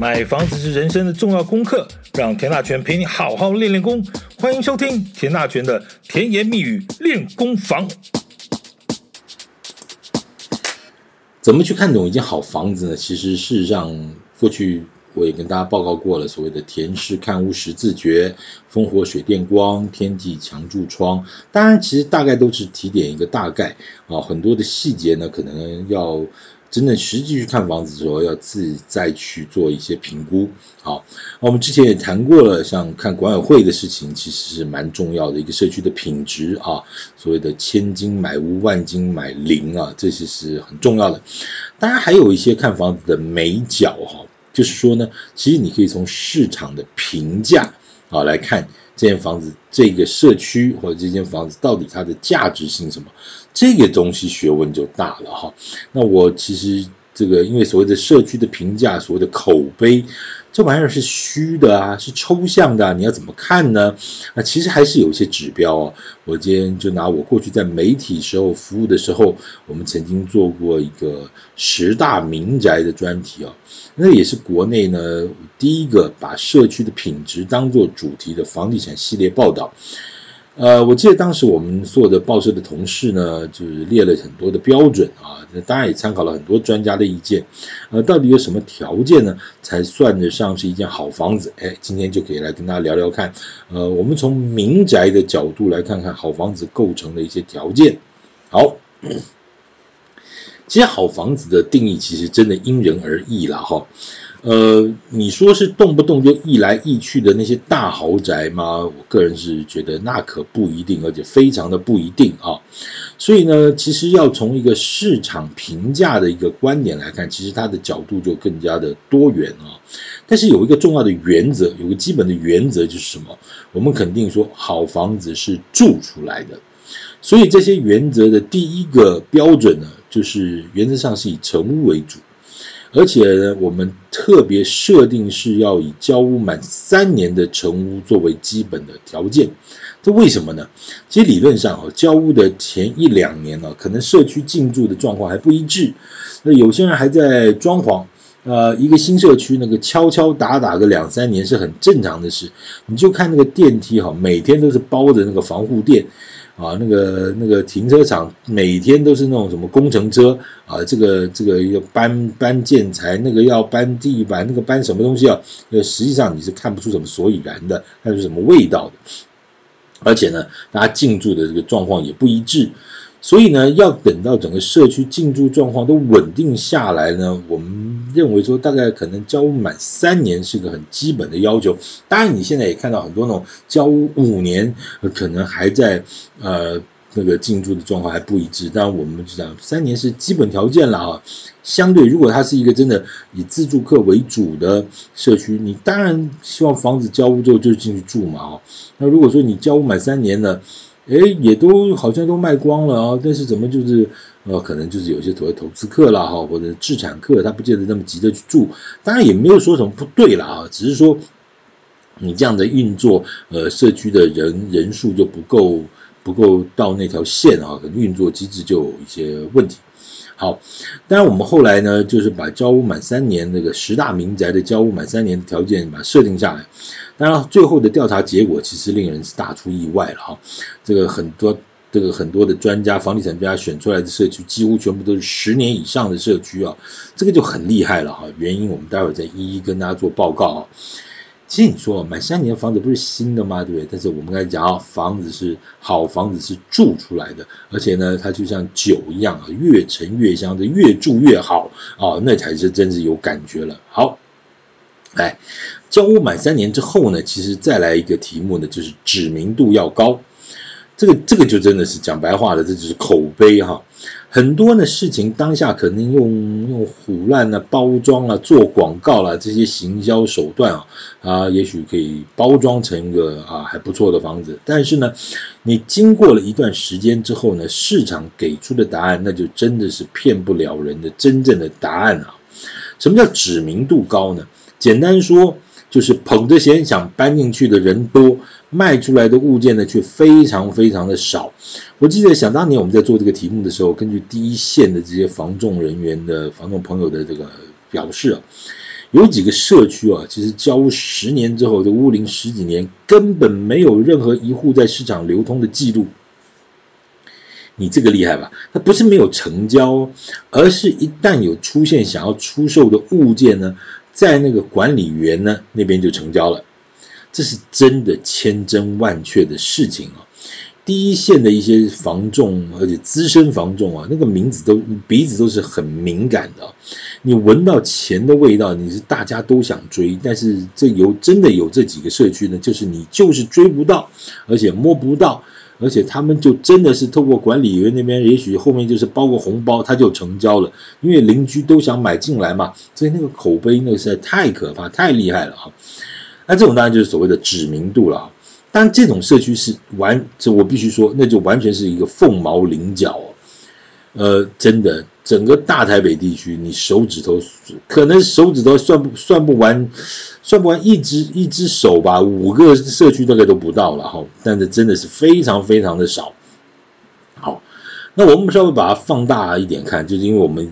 买房子是人生的重要功课，让田大权陪你好好练练功。欢迎收听田大权的甜言蜜语练功房。怎么去看懂一间好房子呢？其实事实上，过去我也跟大家报告过了，所谓的田氏看屋十字诀：烽火水电光，天地墙柱窗。当然，其实大概都是提点一个大概啊，很多的细节呢，可能要。真的实际去看房子的时候，要自己再去做一些评估。好，我们之前也谈过了，像看管委会的事情，其实是蛮重要的一个社区的品质啊。所谓的千金买屋，万金买邻啊，这些是很重要的。当然，还有一些看房子的眉角哈，就是说呢，其实你可以从市场的评价好来看。这间房子、这个社区或者这间房子到底它的价值性什么？这个东西学问就大了哈。那我其实这个因为所谓的社区的评价，所谓的口碑。这玩意儿是虚的啊，是抽象的啊，你要怎么看呢？啊其实还是有一些指标哦。我今天就拿我过去在媒体时候服务的时候，我们曾经做过一个十大民宅的专题哦。那也是国内呢第一个把社区的品质当做主题的房地产系列报道。呃，我记得当时我们所有的报社的同事呢，就是列了很多的标准啊，那当然也参考了很多专家的意见。呃，到底有什么条件呢，才算得上是一间好房子？哎，今天就可以来跟大家聊聊看。呃，我们从民宅的角度来看看好房子构成的一些条件。好，其实好房子的定义其实真的因人而异了哈。呃，你说是动不动就易来易去的那些大豪宅吗？我个人是觉得那可不一定，而且非常的不一定啊。所以呢，其实要从一个市场评价的一个观点来看，其实它的角度就更加的多元啊。但是有一个重要的原则，有个基本的原则就是什么？我们肯定说好房子是住出来的。所以这些原则的第一个标准呢，就是原则上是以成屋为主。而且呢，我们特别设定是要以交屋满三年的成屋作为基本的条件，这为什么呢？其实理论上啊，交屋的前一两年呢，可能社区进驻的状况还不一致，那有些人还在装潢，呃，一个新社区那个敲敲打打个两三年是很正常的事。你就看那个电梯哈，每天都是包着那个防护垫。啊，那个那个停车场每天都是那种什么工程车啊，这个这个要搬搬建材，那个要搬地板，那个搬什么东西啊？那实际上你是看不出什么所以然的，看出什么味道的。而且呢，大家进驻的这个状况也不一致。所以呢，要等到整个社区进驻状况都稳定下来呢，我们认为说大概可能交屋满三年是个很基本的要求。当然，你现在也看到很多那种交屋五年，可能还在呃那个进驻的状况还不一致。当然，我们就讲三年是基本条件了啊。相对，如果它是一个真的以自住客为主的社区，你当然希望房子交屋之后就进去住嘛啊。那如果说你交屋满三年呢？哎，也都好像都卖光了啊，但是怎么就是呃，可能就是有些所谓投资客啦哈，或者置产客，他不见得那么急着去住。当然也没有说什么不对啦啊，只是说你这样的运作，呃，社区的人人数就不够不够到那条线啊，可能运作机制就有一些问题。好，当然我们后来呢，就是把交屋满三年那个十大民宅的交屋满三年的条件把它设定下来。当然，最后的调查结果其实令人是大出意外了哈。这个很多这个很多的专家、房地产专家选出来的社区，几乎全部都是十年以上的社区啊，这个就很厉害了哈。原因我们待会儿再一一跟大家做报告啊。其实你说买三年的房子不是新的吗？对不对？但是我们刚才讲啊，房子是好房子是住出来的，而且呢，它就像酒一样啊，越陈越香，的越住越好啊，那才是真是有感觉了。好。哎，交屋满三年之后呢，其实再来一个题目呢，就是知名度要高。这个这个就真的是讲白话了，这就是口碑哈。很多呢事情当下可能用用唬烂啊、包装啊、做广告啦、啊、这些行销手段啊啊，也许可以包装成一个啊还不错的房子。但是呢，你经过了一段时间之后呢，市场给出的答案那就真的是骗不了人的真正的答案啊。什么叫知名度高呢？简单说，就是捧着钱想搬进去的人多，卖出来的物件呢却非常非常的少。我记得想当年我们在做这个题目的时候，根据第一线的这些房仲人员的房仲朋友的这个表示啊，有几个社区啊，其实交十年之后，这屋龄十几年，根本没有任何一户在市场流通的记录。你这个厉害吧？它不是没有成交，而是一旦有出现想要出售的物件呢，在那个管理员呢那边就成交了。这是真的千真万确的事情啊！第一线的一些房仲，而且资深房仲啊，那个名字都鼻子都是很敏感的。你闻到钱的味道，你是大家都想追，但是这有真的有这几个社区呢，就是你就是追不到，而且摸不到。而且他们就真的是透过管理员那边，也许后面就是包个红包，他就成交了。因为邻居都想买进来嘛，所以那个口碑那个实在太可怕、太厉害了啊。那这种当然就是所谓的知名度了。啊。但这种社区是完，这我必须说，那就完全是一个凤毛麟角哦。呃，真的，整个大台北地区，你手指头可能手指头算不算不完。算不完一只一只手吧，五个社区大概都不到了哈，但是真的是非常非常的少。好，那我们稍微把它放大一点看，就是因为我们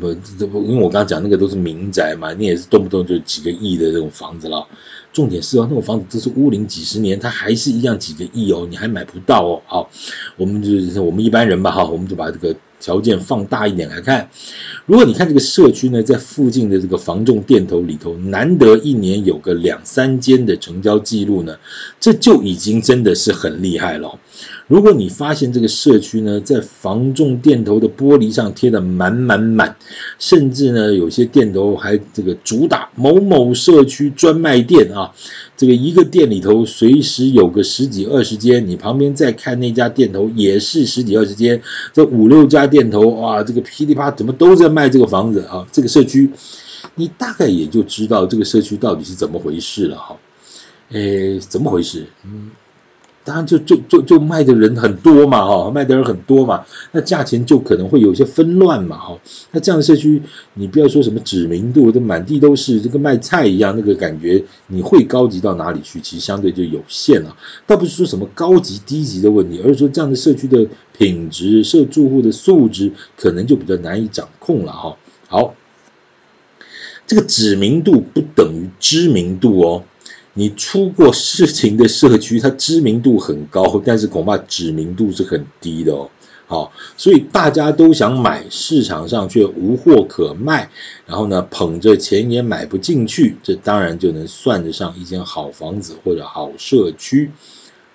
不，因为我刚刚讲那个都是民宅嘛，你也是动不动就几个亿的这种房子了。重点是哦，那种房子都是屋龄几十年，它还是一样几个亿哦，你还买不到哦。好，我们就是我们一般人吧哈，我们就把这个。条件放大一点来看，如果你看这个社区呢，在附近的这个房仲店头里头，难得一年有个两三间的成交记录呢，这就已经真的是很厉害了。如果你发现这个社区呢，在房仲店头的玻璃上贴的满满满，甚至呢，有些店头还这个主打某某社区专卖店啊。啊这个一个店里头随时有个十几二十间，你旁边再看那家店头也是十几二十间，这五六家店头哇，这个噼里啪怎么都在卖这个房子啊？这个社区，你大概也就知道这个社区到底是怎么回事了哈。诶，怎么回事？嗯。当然就，就就就卖的人很多嘛，哈，卖的人很多嘛，那价钱就可能会有些纷乱嘛，哈。那这样的社区，你不要说什么知名度，这满地都是，这个卖菜一样，那个感觉你会高级到哪里去？其实相对就有限了。倒不是说什么高级低级的问题，而是说这样的社区的品质、社住户的素质，可能就比较难以掌控了，哈。好，这个知名度不等于知名度哦。你出过事情的社区，它知名度很高，但是恐怕知名度是很低的哦。好，所以大家都想买，市场上却无货可卖，然后呢，捧着钱也买不进去，这当然就能算得上一间好房子或者好社区。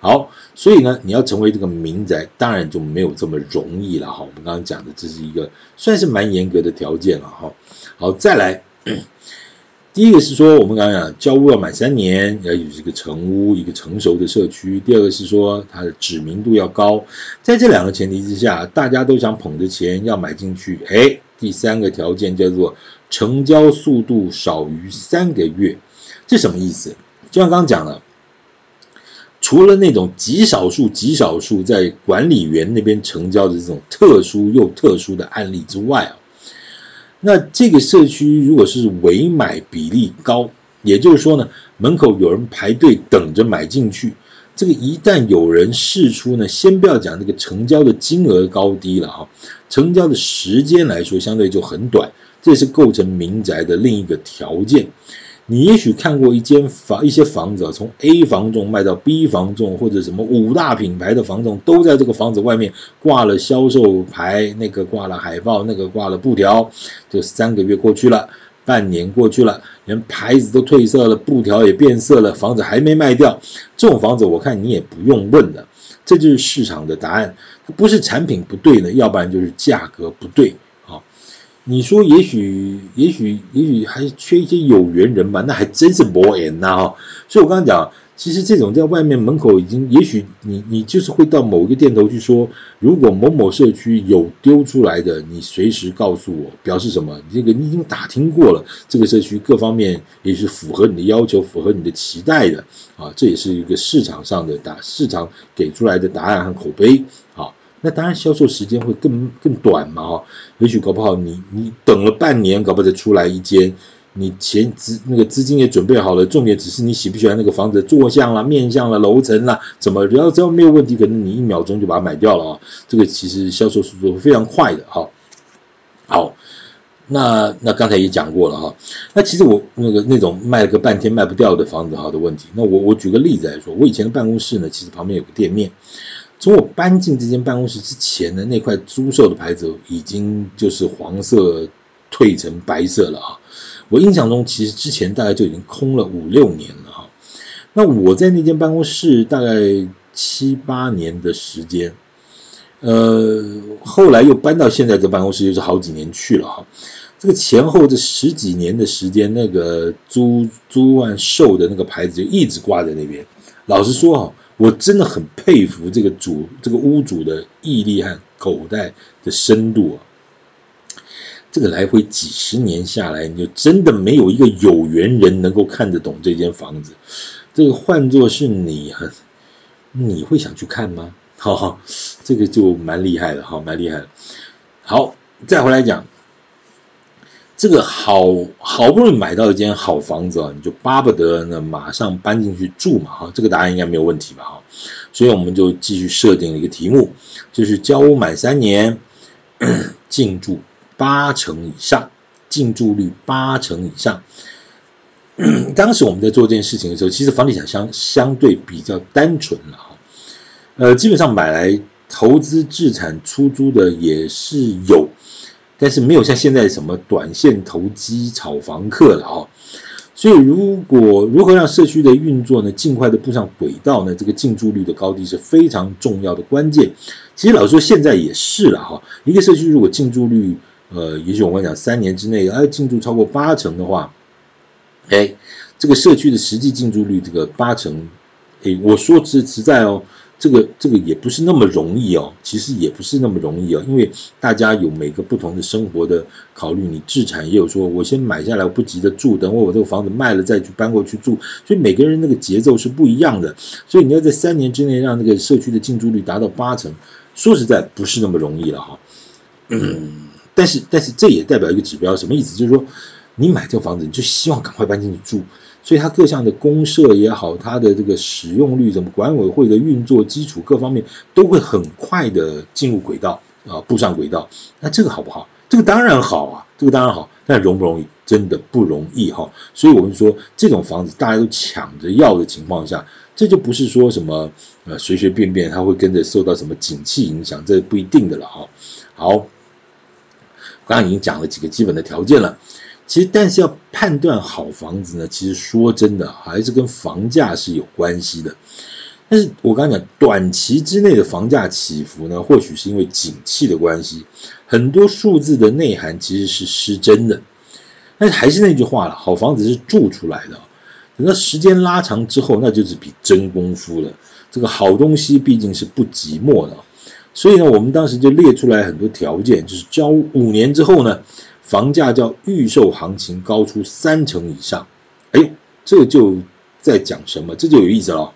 好，所以呢，你要成为这个民宅，当然就没有这么容易了哈。我们刚刚讲的，这是一个算是蛮严格的条件了哈。好，再来。第一个是说，我们刚刚讲交屋要满三年，要有一个成屋，一个成熟的社区。第二个是说，它的知名度要高。在这两个前提之下，大家都想捧着钱要买进去。哎，第三个条件叫做成交速度少于三个月，这什么意思？就像刚刚讲了，除了那种极少数、极少数在管理员那边成交的这种特殊又特殊的案例之外啊。那这个社区如果是围买比例高，也就是说呢，门口有人排队等着买进去，这个一旦有人试出呢，先不要讲这个成交的金额高低了啊，成交的时间来说相对就很短，这是构成民宅的另一个条件。你也许看过一间房，一些房子，从 A 房中卖到 B 房中，或者什么五大品牌的房仲都在这个房子外面挂了销售牌，那个挂了海报，那个挂了布条，就三个月过去了，半年过去了，连牌子都褪色了，布条也变色了，房子还没卖掉，这种房子我看你也不用问的，这就是市场的答案，不是产品不对呢，要不然就是价格不对。你说也许也许也许还缺一些有缘人吧，那还真是没缘呐哈。所以我刚刚讲，其实这种在外面门口已经，也许你你就是会到某一个店头去说，如果某某社区有丢出来的，你随时告诉我，表示什么？这个你已经打听过了，这个社区各方面也是符合你的要求，符合你的期待的啊，这也是一个市场上的答，市场给出来的答案和口碑。那当然，销售时间会更更短嘛，哈，也许搞不好你你等了半年，搞不好再出来一间，你钱资那个资金也准备好了，重点只是你喜不喜欢那个房子的坐向啦、面向啦、楼层啦，怎么只要只要没有问题，可能你一秒钟就把它买掉了啊，这个其实销售速度非常快的哈。好，那那刚才也讲过了哈，那其实我那个那种卖了个半天卖不掉的房子哈的问题，那我我举个例子来说，我以前的办公室呢，其实旁边有个店面，从我搬进这间办公室之前的，那块租售的牌子已经就是黄色褪成白色了啊。我印象中，其实之前大概就已经空了五六年了哈。那我在那间办公室大概七八年的时间，呃，后来又搬到现在这办公室，又是好几年去了哈。这个前后这十几年的时间，那个租租万售的那个牌子就一直挂在那边。老实说哈，我真的很佩服这个主这个屋主的毅力和口袋的深度啊。这个来回几十年下来，你就真的没有一个有缘人能够看得懂这间房子。这个换作是你，你会想去看吗？哈哈，这个就蛮厉害的，哈，蛮厉害的。好，再回来讲，这个好好不容易买到一间好房子啊，你就巴不得呢马上搬进去住嘛，哈，这个答案应该没有问题吧，哈。所以我们就继续设定了一个题目，就是交屋满三年，进驻。八成以上，进驻率八成以上。当时我们在做这件事情的时候，其实房地产相相对比较单纯了哈。呃，基本上买来投资置产出租的也是有，但是没有像现在什么短线投机炒房客了哈。所以，如果如何让社区的运作呢，尽快的步上轨道呢？这个进驻率的高低是非常重要的关键。其实老实说，现在也是了哈。一个社区如果进驻率呃，也许我们讲三年之内，哎，进驻超过八成的话，哎，这个社区的实际进驻率这个八成，哎，我说实实在哦，这个这个也不是那么容易哦，其实也不是那么容易哦，因为大家有每个不同的生活的考虑，你置产也有说，我先买下来我不急着住，等我我这个房子卖了再去搬过去住，所以每个人那个节奏是不一样的，所以你要在三年之内让那个社区的进驻率达到八成，说实在不是那么容易了哈，嗯。但是，但是这也代表一个指标，什么意思？就是说，你买这个房子，你就希望赶快搬进去住，所以它各项的公设也好，它的这个使用率，什么管委会的运作基础各方面，都会很快的进入轨道啊，步上轨道。那这个好不好？这个当然好啊，这个当然好，但容不容易？真的不容易哈。所以我们说，这种房子大家都抢着要的情况下，这就不是说什么呃随随便便它会跟着受到什么景气影响，这不一定的了哈。好。刚刚已经讲了几个基本的条件了，其实但是要判断好房子呢，其实说真的还是跟房价是有关系的。但是我刚刚讲短期之内的房价起伏呢，或许是因为景气的关系，很多数字的内涵其实是失真的。但是还是那句话了，好房子是住出来的，等到时间拉长之后，那就是比真功夫了。这个好东西毕竟是不寂寞的。所以呢，我们当时就列出来很多条件，就是交五年之后呢，房价叫预售行情高出三成以上。哎，这就在讲什么？这就有意思了。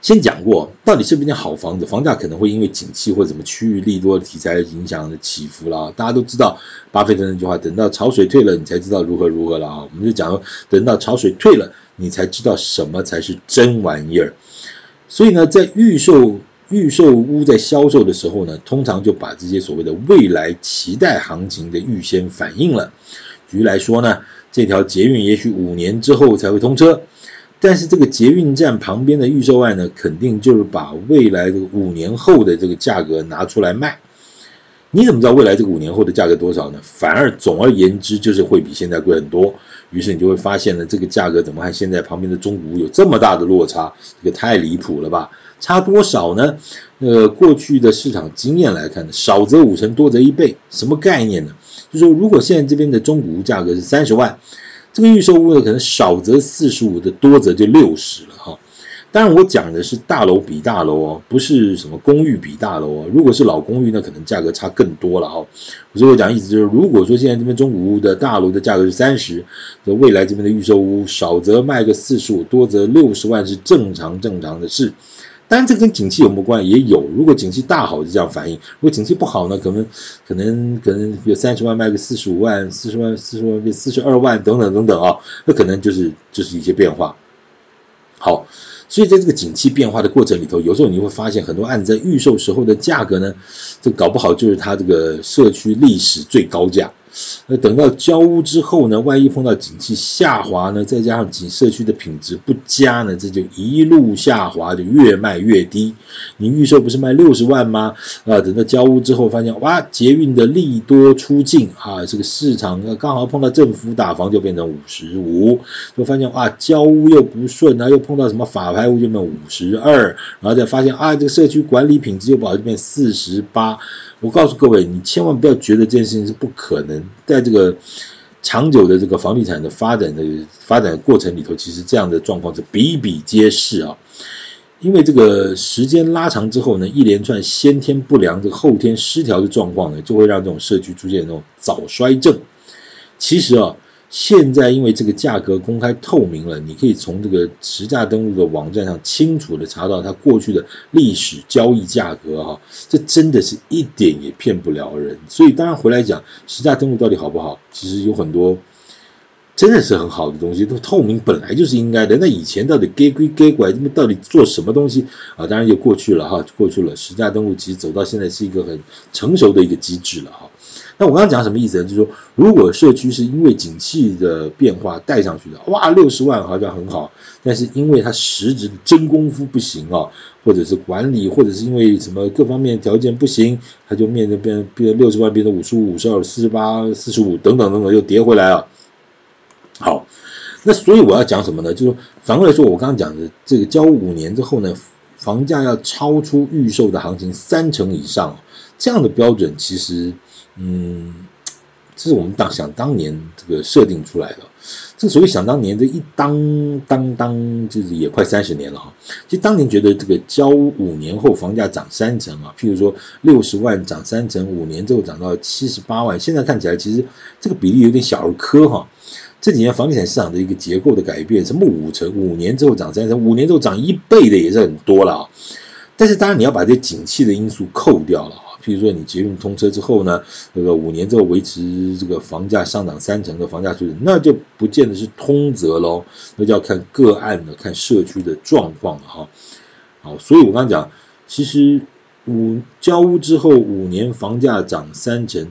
先讲过，到底是不是间好房子？房价可能会因为景气或者什么区域利多的题材影响的起伏了。大家都知道巴菲特那句话：等到潮水退了，你才知道如何如何了啊。我们就讲，等到潮水退了，你才知道什么才是真玩意儿。所以呢，在预售。预售屋在销售的时候呢，通常就把这些所谓的未来期待行情的预先反映了。举例来说呢，这条捷运也许五年之后才会通车，但是这个捷运站旁边的预售案呢，肯定就是把未来的五年后的这个价格拿出来卖。你怎么知道未来这个五年后的价格多少呢？反而总而言之，就是会比现在贵很多。于是你就会发现呢，这个价格怎么和现在旁边的中古屋有这么大的落差？这个太离谱了吧？差多少呢？呃，过去的市场经验来看呢，少则五成，多则一倍，什么概念呢？就说，如果现在这边的中古屋价格是三十万，这个预售屋呢，可能少则四十五的，多则就六十了哈。当然，我讲的是大楼比大楼哦，不是什么公寓比大楼哦。如果是老公寓，那可能价格差更多了哈。所以我讲意思就是，如果说现在这边中古屋的大楼的价格是三十，那未来这边的预售屋少则卖个四十五，多则六十万是正常正常的事。当然，这跟景气有没有关系？也有。如果景气大好，就这样反应；如果景气不好呢，可能可能可能有三十万卖个四十五万，四十万四十万变四十二万等等等等啊，那可能就是就是一些变化。好，所以在这个景气变化的过程里头，有时候你会发现很多案子在预售时候的价格呢，这搞不好就是它这个社区历史最高价。那等到交屋之后呢，万一碰到景气下滑呢，再加上景社区的品质不佳呢，这就一路下滑，就越卖越低。你预售不是卖六十万吗？啊，等到交屋之后，发现哇，捷运的利多出尽啊，这个市场刚好碰到政府打房，就变成五十五。就发现哇，交屋又不顺啊，又碰到什么法拍屋，就变五十二，然后再发现啊，这个社区管理品质又不好，就变四十八。我告诉各位，你千万不要觉得这件事情是不可能，在这个长久的这个房地产的发展的发展过程里头，其实这样的状况是比比皆是啊。因为这个时间拉长之后呢，一连串先天不良、这个后天失调的状况呢，就会让这种社区出现那种早衰症。其实啊。现在因为这个价格公开透明了，你可以从这个实价登录的网站上清楚的查到它过去的历史交易价格哈，这真的是一点也骗不了人。所以当然回来讲实价登录到底好不好，其实有很多真的是很好的东西，都透明本来就是应该的。那以前到底给归给拐，那么到底做什么东西啊？当然就过去了哈，过去了。实价登录其实走到现在是一个很成熟的一个机制了哈。那我刚刚讲什么意思呢？就是说，如果社区是因为景气的变化带上去的，哇，六十万好像很好，但是因为它实质的真功夫不行啊，或者是管理，或者是因为什么各方面条件不行，它就面临变变六十万变成五十五、五十二、四十八、四十五等等等等又跌回来了。好，那所以我要讲什么呢？就是反过来说，我刚刚讲的这个交五年之后呢，房价要超出预售的行情三成以上，这样的标准其实。嗯，这是我们当想当年这个设定出来的。这所谓想当年，这一当当当，就是也快三十年了哈。其实当年觉得这个交五年后房价涨三成啊，譬如说六十万涨三成，五年之后涨到七十八万。现在看起来其实这个比例有点小儿科哈。这几年房地产市场的一个结构的改变，什么五成五年之后涨三成，五年之后涨一倍的也是很多了啊。但是当然你要把这景气的因素扣掉了。譬如说，你捷运通车之后呢，这个五年之后维持这个房价上涨三成的房价水准，那就不见得是通则喽，那就要看个案的、看社区的状况了哈。好，所以我刚刚讲，其实五交屋之后五年房价涨三成，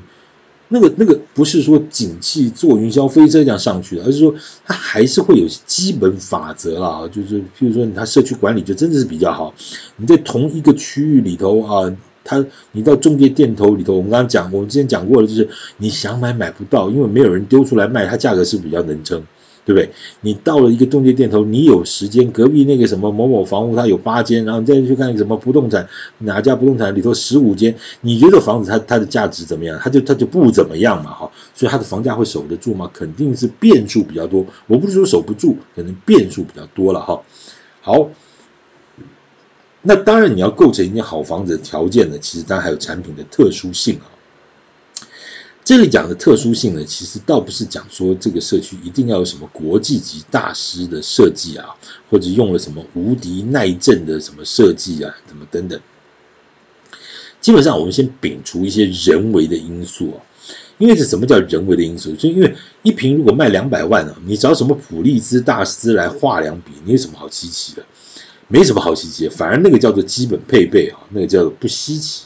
那个那个不是说景气坐云霄飞车这样上去的，而是说它还是会有基本法则啦，就是譬如说，它社区管理就真的是比较好，你在同一个区域里头啊。它，你到中介店头里头，我们刚刚讲，我们之前讲过了，就是你想买买不到，因为没有人丢出来卖，它价格是比较能撑，对不对？你到了一个中介店头，你有时间，隔壁那个什么某某房屋，它有八间，然后你再去看什么不动产，哪家不动产里头十五间，你觉得房子它它的价值怎么样？它就它就不怎么样嘛，哈，所以它的房价会守得住吗？肯定是变数比较多。我不是说守不住，可能变数比较多了，哈。好。那当然，你要构成一间好房子的条件呢，其实当然还有产品的特殊性啊。这里讲的特殊性呢，其实倒不是讲说这个社区一定要有什么国际级大师的设计啊，或者用了什么无敌耐震的什么设计啊，什么等等。基本上，我们先摒除一些人为的因素啊，因为这什么叫人为的因素？就因为一瓶如果卖两百万啊，你找什么普利兹大师来画两笔，你有什么好稀奇的？没什么好稀奇，反而那个叫做基本配备啊，那个叫做不稀奇。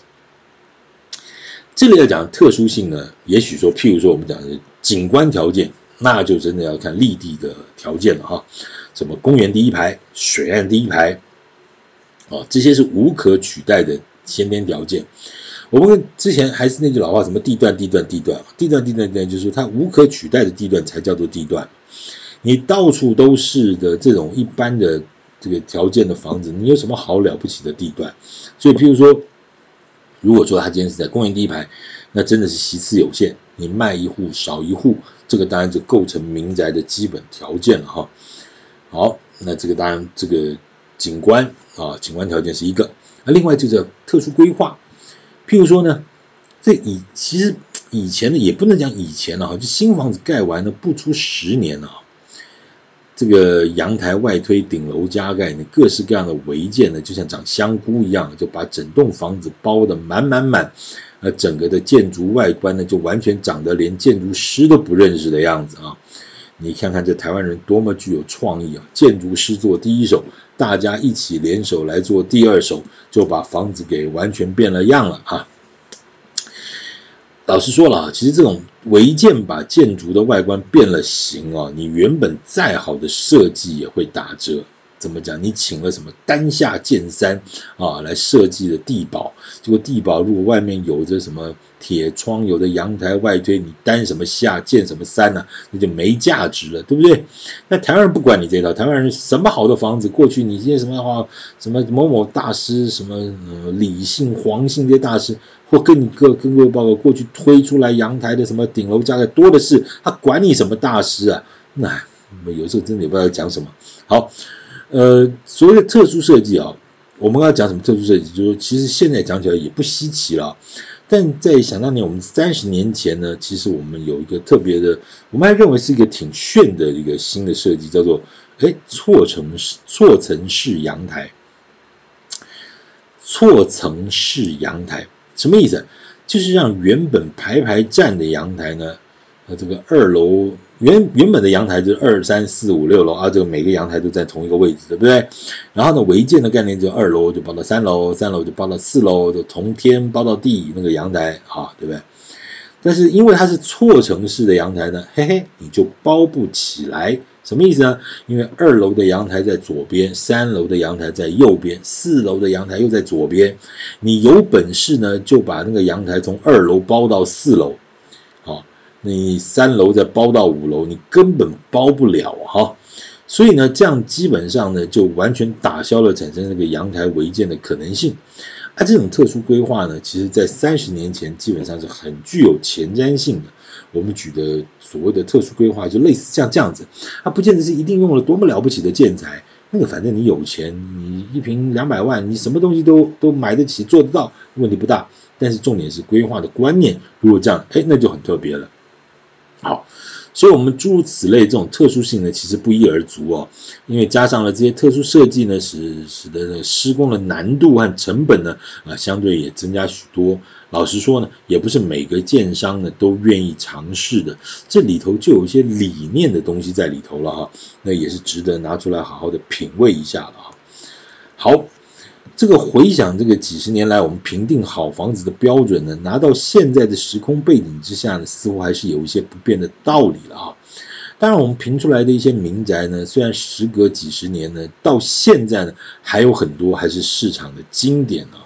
这里要讲特殊性呢，也许说，譬如说我们讲的景观条件，那就真的要看立地的条件了哈。什么公园第一排、水岸第一排，啊，这些是无可取代的先天条件。我们之前还是那句老话，什么地段、地段、地段，地段、地段、地段，就是说它无可取代的地段才叫做地段。你到处都是的这种一般的。这个条件的房子，你有什么好了不起的地段？所以，譬如说，如果说他今天是在公园第一排，那真的是席次有限，你卖一户少一户，这个当然就构成民宅的基本条件了哈。好，那这个当然这个景观啊，景观条件是一个。那另外就是特殊规划，譬如说呢，这以其实以前呢也不能讲以前了哈，就新房子盖完了不出十年了。这个阳台外推、顶楼加盖，你各式各样的违建呢，就像长香菇一样，就把整栋房子包得满满满，呃，整个的建筑外观呢，就完全长得连建筑师都不认识的样子啊。你看看这台湾人多么具有创意啊！建筑师做第一手，大家一起联手来做第二手，就把房子给完全变了样了啊！老实说了啊，其实这种违建把建筑的外观变了形啊，你原本再好的设计也会打折。怎么讲？你请了什么丹下健三啊来设计的地堡，结果地堡如果外面有着什么铁窗，有的阳台外推，你丹什么下建什么山呢、啊？那就没价值了，对不对？那台湾人不管你这套，台湾人什么好的房子，过去你这些什么话，什么某某大师，什么呃李姓、黄姓这些大师，或跟你各跟各位报告，过去推出来阳台的什么顶楼加盖多的是，他管你什么大师啊？那有时候真的也不知道讲什么好。呃，所谓的特殊设计啊，我们要讲什么特殊设计？就是说，其实现在讲起来也不稀奇了。但在想当年，我们三十年前呢，其实我们有一个特别的，我们还认为是一个挺炫的一个新的设计，叫做哎错层式错层式阳台。错层式阳台什么意思？就是让原本排排站的阳台呢，呃，这个二楼。原原本的阳台就是二三四五六楼啊，这个每个阳台都在同一个位置，对不对？然后呢，违建的概念就二楼就包到三楼，三楼就包到四楼，就从天包到地那个阳台啊，对不对？但是因为它是错层式的阳台呢，嘿嘿，你就包不起来，什么意思呢？因为二楼的阳台在左边，三楼的阳台在右边，四楼的阳台又在左边，你有本事呢，就把那个阳台从二楼包到四楼。你三楼再包到五楼，你根本包不了哈，所以呢，这样基本上呢，就完全打消了产生这个阳台违建的可能性。啊，这种特殊规划呢，其实在三十年前基本上是很具有前瞻性的。我们举的所谓的特殊规划，就类似像这样子，它不见得是一定用了多么了不起的建材，那个反正你有钱，你一坪两百万，你什么东西都都买得起，做得到，问题不大。但是重点是规划的观念，如果这样，哎，那就很特别了。好，所以，我们诸如此类这种特殊性呢，其实不一而足哦。因为加上了这些特殊设计呢，使使得施工的难度和成本呢，啊，相对也增加许多。老实说呢，也不是每个建商呢都愿意尝试的。这里头就有一些理念的东西在里头了哈，那也是值得拿出来好好的品味一下了哈。好。这个回想这个几十年来，我们评定好房子的标准呢，拿到现在的时空背景之下呢，似乎还是有一些不变的道理了啊。当然，我们评出来的一些民宅呢，虽然时隔几十年呢，到现在呢，还有很多还是市场的经典啊。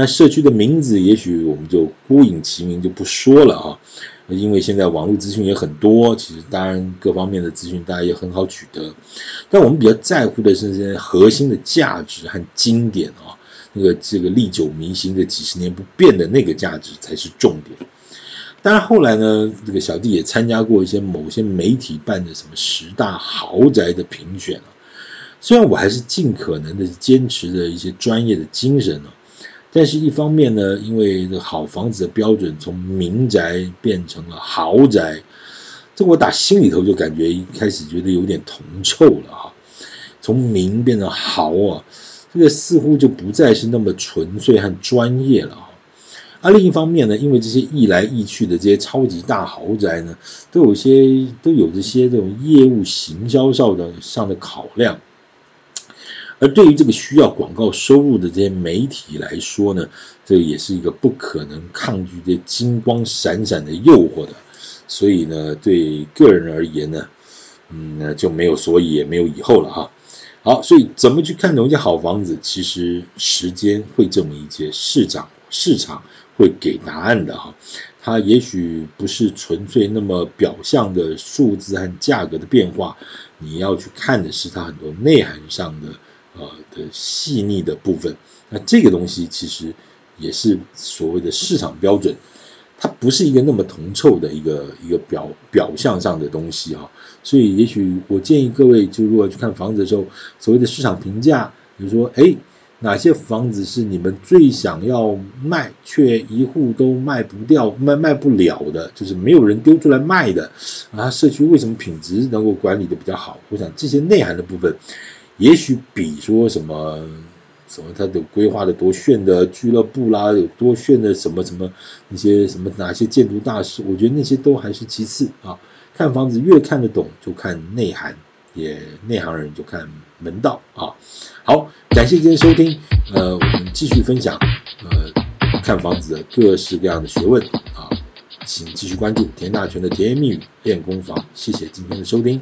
那社区的名字，也许我们就孤影其名就不说了啊。因为现在网络资讯也很多，其实当然各方面的资讯大家也很好取得，但我们比较在乎的是这些核心的价值和经典啊，那个这个历久弥新的几十年不变的那个价值才是重点。当然后来呢，这个小弟也参加过一些某些媒体办的什么十大豪宅的评选啊，虽然我还是尽可能的坚持着一些专业的精神啊。但是，一方面呢，因为这个好房子的标准从民宅变成了豪宅，这我打心里头就感觉一开始觉得有点铜臭了哈。从民变成豪啊，这个似乎就不再是那么纯粹和专业了啊。而另一方面呢，因为这些易来易去的这些超级大豪宅呢，都有些都有这些这种业务行销上的上的考量。而对于这个需要广告收入的这些媒体来说呢，这也是一个不可能抗拒这金光闪闪的诱惑的，所以呢，对个人而言呢，嗯，就没有所以也没有以后了哈。好，所以怎么去看懂一间好房子？其实时间会证明一切，市场市场会给答案的哈。它也许不是纯粹那么表象的数字和价格的变化，你要去看的是它很多内涵上的。啊的细腻的部分，那这个东西其实也是所谓的市场标准，它不是一个那么铜臭的一个一个表表象上的东西啊。所以，也许我建议各位，就如果去看房子的时候，所谓的市场评价，比如说，哎，哪些房子是你们最想要卖却一户都卖不掉、卖卖不了的，就是没有人丢出来卖的啊？社区为什么品质能够管理的比较好？我想这些内涵的部分。也许比说什么什么它的规划的多炫的俱乐部啦，有多炫的什么什么那些什么哪些建筑大师，我觉得那些都还是其次啊。看房子越看得懂，就看内涵，也内行人就看门道啊。好，感谢今天收听，呃，我们继续分享，呃，看房子的各式各样的学问啊，请继续关注田大权的甜言蜜语练功房，谢谢今天的收听。